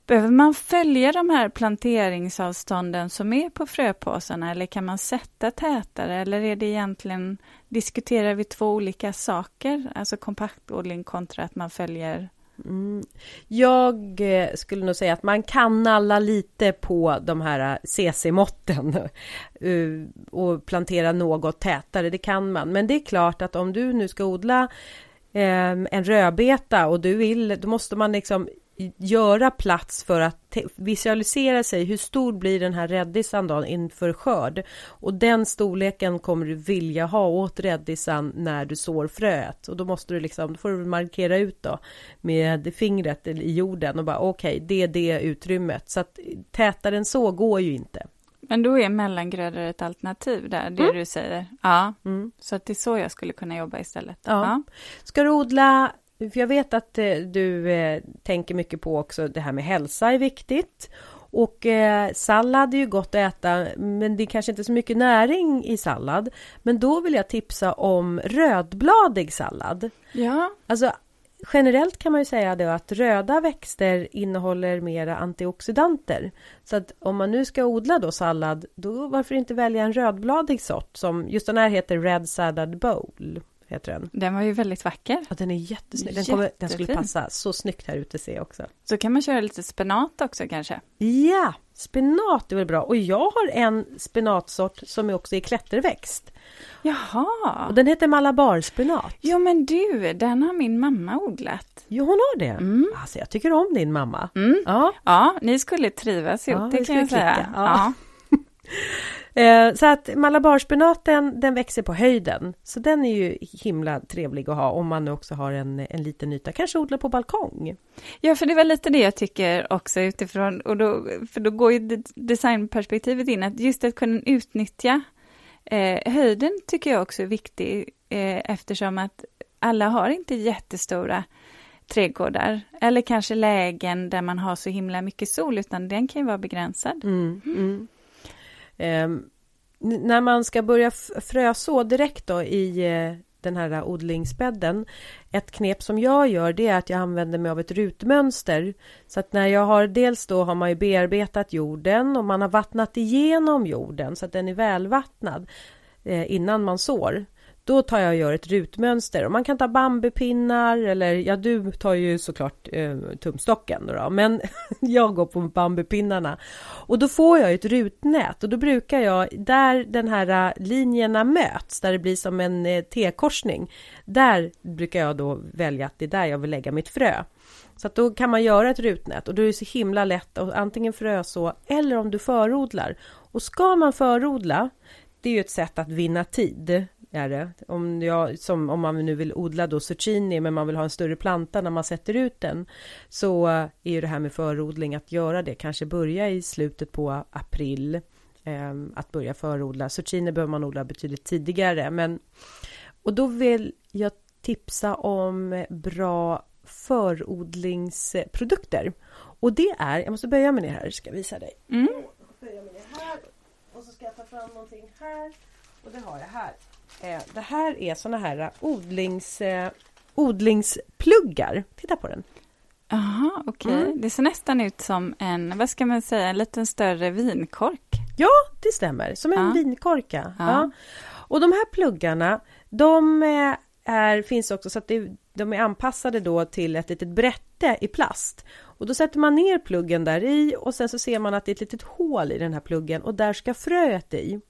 Behöver man följa de här planteringsavstånden som är på fröpåsarna eller kan man sätta tätare eller är det egentligen, diskuterar vi två olika saker, alltså kompaktodling kontra att man följer Mm. Jag eh, skulle nog säga att man kan nalla lite på de här eh, CC-måtten eh, och plantera något tätare, det kan man. Men det är klart att om du nu ska odla en rödbeta och du vill, då måste man liksom göra plats för att visualisera sig hur stor blir den här räddisan då inför skörd och den storleken kommer du vilja ha åt räddisan när du sår fröet och då måste du liksom, då får du markera ut då med fingret i jorden och bara okej, det är det utrymmet så att tätare än så går ju inte. Men då är mellangrödor ett alternativ där, det Mm. du säger. Ja, Mm. så att det är så jag skulle kunna jobba istället. Ja. Ska du odla, för jag vet att eh, du eh, tänker mycket på också det här med hälsa är viktigt. Och eh, sallad är ju gott att äta, men det är kanske inte så mycket näring i sallad. Men då vill jag tipsa om rödbladig sallad. ja. Alltså generellt kan man ju säga då att röda växter innehåller mera antioxidanter. Så att om man nu ska odla då sallad, då varför inte välja en rödbladig sort som just den här heter Red Salad Bowl. Heter den. Den var ju väldigt vacker. Ja, den är jättesnygg. Den, kommer, den skulle passa så snyggt här ute ser jag också. Så kan man köra lite spenat också kanske. Ja, spenat är väl bra. Och jag har en spenatsort som är också är klätterväxt. Jaha. Och den heter malabarspenat. Jo men du, den har min mamma odlat. Jo, hon har det. Mm. Alltså, jag tycker om din mamma. Mm. Ja, Ja, ni skulle trivas ihop, Ja, det kan jag säga. Ja. Ja. Eh, så att malabarspenaten den växer på höjden. Så den är ju himla trevlig att ha om man nu också har en, en liten yta. Kanske odla på balkong. ja, för det var lite det jag tycker också utifrån, och då, för då går ju de- designperspektivet in, att just att kunna utnyttja Eh, höjden tycker jag också är viktig eh, eftersom att alla har inte jättestora trädgårdar eller kanske lägen där man har så himla mycket sol utan den kan ju vara begränsad. Mm, mm. Eh, när man ska börja fröså direkt då i eh, den här odlingsbädden. Ett knep som jag gör det är att jag använder mig av ett rutmönster. Så att när jag har dels då har man ju bearbetat jorden och man har vattnat igenom jorden så att den är välvattnad eh, innan man sår. Då tar jag och gör ett rutmönster och man kan ta bambupinnar eller ja du tar ju såklart eh, tumstocken då, men jag går på bambupinnarna. Och då får jag ett rutnät och då brukar jag där den här eh, linjerna möts där det blir som en eh, T-korsning. Där brukar jag då välja att det är där jag vill lägga mitt frö. Så att då kan man göra ett rutnät och då är det så himla lätt att antingen fröså eller om du förodlar. Och ska man förodla, det är ju ett sätt att vinna tid är det. Om, jag, som, om man nu vill odla då zucchini men man vill ha en större planta när man sätter ut den så är ju det här med förodling att göra det, kanske börja i slutet på april eh, att börja förodla. Zucchini behöver man odla betydligt tidigare men och då vill jag tipsa om bra förodlingsprodukter och det är, jag måste böja mig ner här, ska visa dig. Mm. Böja mig ner här och så ska jag ta fram någonting här och det har jag här. Eh, det här är såna här odlings, eh, odlingspluggar. Titta på den. Jaha, okej. Okay. Mm. Det ser nästan ut som en, vad ska man säga, en liten större vinkork. Ja, det stämmer. Som en ja. vinkorka. Ja. ja. Och de här pluggarna, de eh, är, finns också så att det, de är anpassade då till ett litet brätte i plast. Och då sätter man ner pluggen där i och sen så ser man att det är ett litet hål i den här pluggen och där ska fröet i.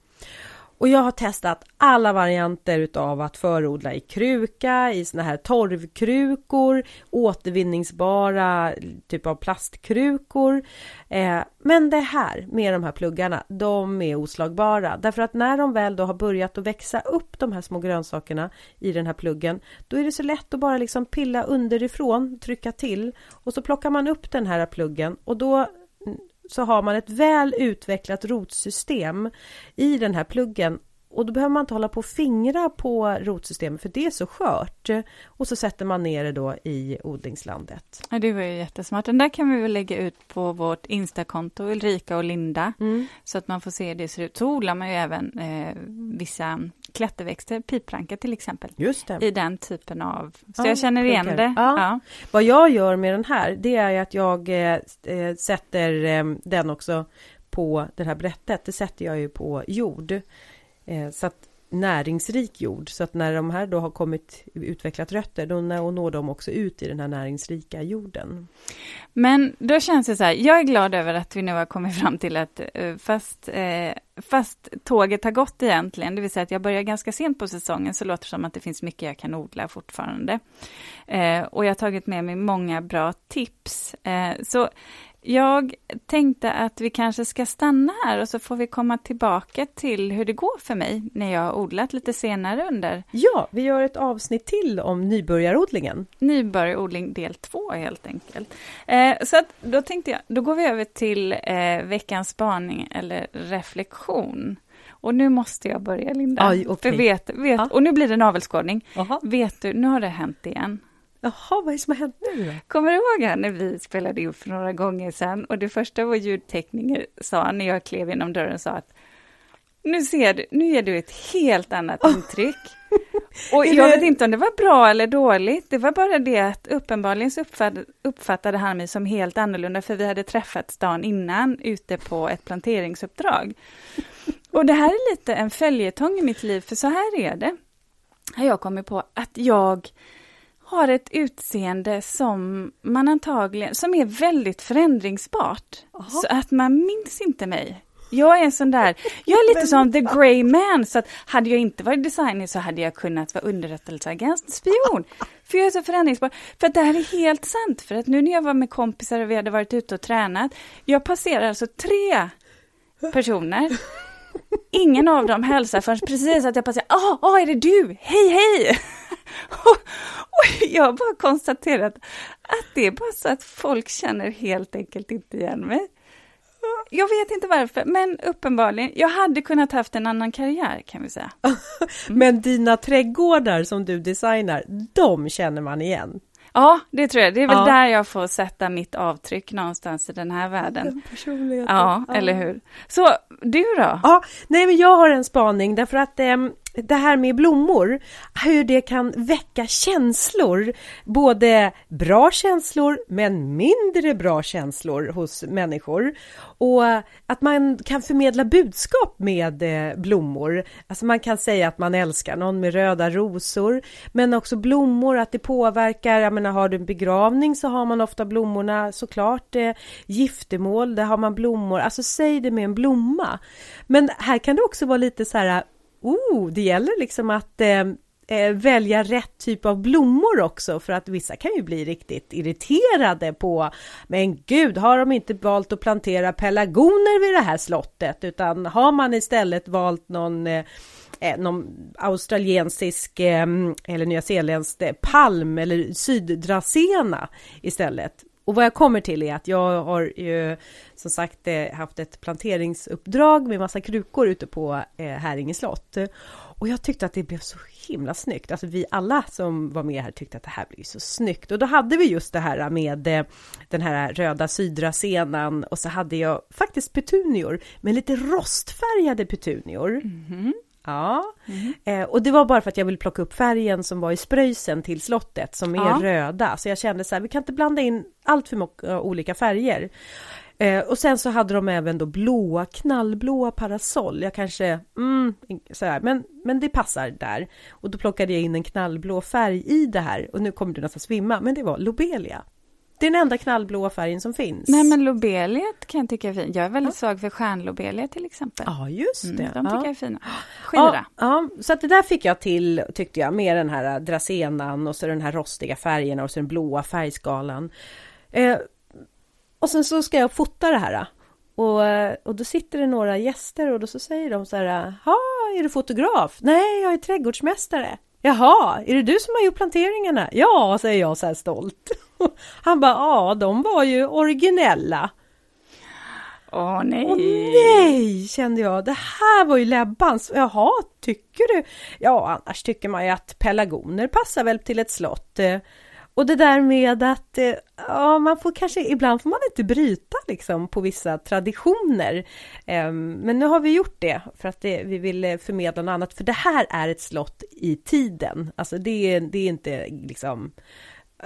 Och jag har testat alla varianter utav att förodla i kruka, i såna här torvkrukor, återvinningsbara typ av plastkrukor. Eh, men det här med de här pluggarna, de är oslagbara. Därför att när de väl då har börjat att växa upp de här små grönsakerna i den här pluggen, då är det så lätt att bara liksom pilla underifrån, trycka till och så plockar man upp den här pluggen och då så har man ett väl utvecklat rotsystem i den här pluggen och då behöver man inte hålla på och fingra på rotsystemet för det är så skört. Och så sätter man ner det då i odlingslandet. Ja, det var ju jättesmart. Den där kan vi väl lägga ut på vårt Instakonto, Ulrika och Linda, mm. så att man får se hur det ser ut. Så odlar man ju även eh, vissa klätterväxter, pipranka till exempel, i den typen av... Så ja, jag känner igen det. Ja. ja. Vad jag gör med den här, det är att jag eh, eh, sätter eh, den också på det här brättet. Det sätter jag ju på jord. Eh, så att näringsrik jord så att när de här då har kommit utvecklat rötter då når de också ut i den här näringsrika jorden. Men då känns det så här, jag är glad över att vi nu har kommit fram till att eh, fast, eh, fast tåget har gått egentligen, det vill säga att jag börjar ganska sent på säsongen så låter det som att det finns mycket jag kan odla fortfarande. Och jag har tagit med mig många bra tips. Så jag tänkte att vi kanske ska stanna här och så får vi komma tillbaka till hur det går för mig när jag har odlat lite senare under. Ja, vi gör ett avsnitt till om nybörjarodlingen. Nybörjarodling del två helt enkelt. Eh, så att då tänkte jag, då går vi över till eh, veckans spaning eller reflektion. Och nu måste jag börja Linda. Aj, okay. För vet, vet, ja. Och nu blir det navelskådning. Vet du, nu har det hänt igen. Jaha, vad är det som har hänt nu då? Kommer du ihåg när vi spelade in för några gånger sedan och det första vår ljudtekniker sa när jag klev genom dörren sa att nu ser du, nu ger du ett helt annat oh. intryck. Och jag vet inte om det var bra eller dåligt, det var bara det att uppenbarligen så uppfattade, uppfattade han mig som helt annorlunda, för vi hade träffats dagen innan ute på ett planteringsuppdrag. Och det här är lite en följetong i mitt liv, för så här är det. Har jag kommit på att jag har ett utseende som man antagligen, som är väldigt förändringsbart. Aha. Så att man minns inte mig. Jag är en sån där, jag är lite som the grey man, så att hade jag inte varit designer så hade jag kunnat vara underrättelseagent, spion. För jag är så förändringsbar. För det här är helt sant, för att nu när jag var med kompisar och vi hade varit ute och tränat, jag passerar alltså tre personer. Ingen av dem hälsar förrän precis att jag passerar, ah, ah, är det du? Hej, hej! jag har bara konstaterat att det är bara så att folk känner helt enkelt inte igen mig. jag vet inte varför, men uppenbarligen. Jag hade kunnat haft en annan karriär kan vi säga. Men dina trädgårdar som du designar, de känner man igen. Ja, det tror jag. Det är väl Ja. där jag får sätta mitt avtryck någonstans i den här världen. personligheten. Ja, eller hur? Så du då? Ja, nej men jag har en spaning därför att ehm, det här med blommor, hur det kan väcka känslor, både bra känslor men mindre bra känslor hos människor. Och att man kan förmedla budskap med eh, blommor. Alltså man kan säga att man älskar någon med röda rosor, men också blommor, att det påverkar, jag menar har du en begravning så har man ofta blommorna såklart, eh, giftermål, där har man blommor, alltså säg det med en blomma. Men här kan det också vara lite så här, oh, det gäller liksom att eh, eh, välja rätt typ av blommor också för att vissa kan ju bli riktigt irriterade på men gud, har de inte valt att plantera pelargoner vid det här slottet utan har man istället valt någon eh, eh någon australiensisk eh, eller nyzeeländsk palm eller syddrasena istället. Och vad jag kommer till är att jag har ju som sagt eh, haft ett planteringsuppdrag med massa krukor ute på eh, Häringe slott. Och jag tyckte att det blev så himla snyggt. Alltså vi alla som var med här tyckte att det här blev så snyggt. Och då hade vi just det här med eh, den här röda sydrasenan och så hade jag faktiskt petunior, men lite rostfärgade petunior. Mhm. Ja, eh, och det var bara för att jag ville plocka upp färgen som var i spröjsen till slottet som är Ja. röda. Så jag kände så här, vi kan inte blanda in allt för många olika färger. Eh, och sen så hade de även då blåa, knallblåa parasoll. Jag kanske, mm, så här, men, men det passar där. Och då plockade jag in en knallblå färg i det här. Och nu kommer du nästan svimma, men det var lobelia. Det är den enda knallblåa färgen som finns. Nej men lobeliet kan jag tycka är fint. Jag är väldigt svag för stjärnlobelia till exempel. Ja, just det. Mm, de tycker ja. jag är fina. Skira. Ja, ja, så att det där fick jag till tyckte jag med den här drasenan och så den här rostiga färgerna och så den blåa färgskalan. Eh, och sen så ska jag fota det här. Och, eh, och då sitter det några gäster och då så säger de så här, ja, är du fotograf? Nej, jag är trädgårdsmästare. Jaha, är det du som har gjort planteringarna? Ja, säger jag så här stolt. Han bara, ja, de var ju originella. Åh nej. Åh nej, kände jag. Det här var ju läbbans. Jaha, tycker du? Ja, annars tycker man ju att pelargoner passar väl till ett slott. Och det där med att eh, ja, man får kanske, ibland får man inte bryta liksom på vissa traditioner. Ehm, Men nu har vi gjort det för att det, vi vill eh, förmedla något annat. För det här är ett slott i tiden. Alltså det det är inte liksom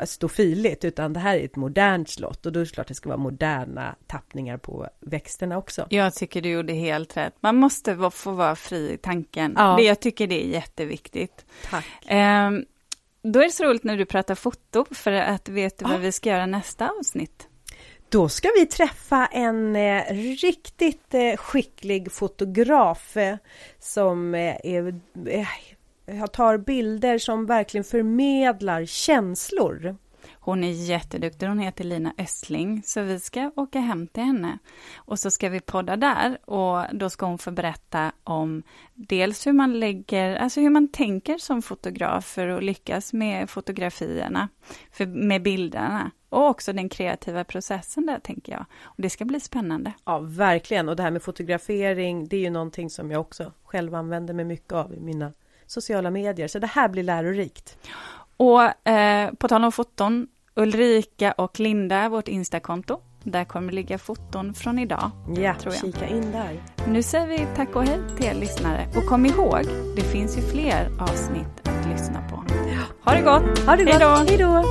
stofiligt utan det här är ett modernt slott och då är det klart det ska vara moderna tappningar på växterna också. Jag tycker du gjorde helt rätt. Man måste få vara fri i tanken. Ja. Det, jag tycker det är jätteviktigt. Tack. Ehm, då är det så roligt när du pratar foto, för att vet du Ja. vad vi ska göra nästa avsnitt? Då ska vi träffa en eh, riktigt eh, skicklig fotograf eh, som är, jag tar bilder som verkligen förmedlar känslor. Hon är jätteduktig, hon heter Lina Östling, så vi ska åka hem till henne. Och så ska vi podda där och då ska hon få berätta om dels hur man lägger, alltså hur man tänker som fotograf för att lyckas med fotografierna, för, med bilderna. Och också den kreativa processen där, tänker jag. Och det ska bli spännande. Ja, verkligen. Och det här med fotografering, det är ju någonting som jag också själv använder mig mycket av i mina sociala medier. Så det här blir lärorikt. Och eh, på tal om foton, Ulrika och Linda, vårt Instakonto. Där kommer ligga foton från idag. Ja, tror jag. kika in där. Nu säger vi tack och hej till er lyssnare. Och kom ihåg, det finns ju fler avsnitt att lyssna på. Ha det gott! Ha det gott! Hej då!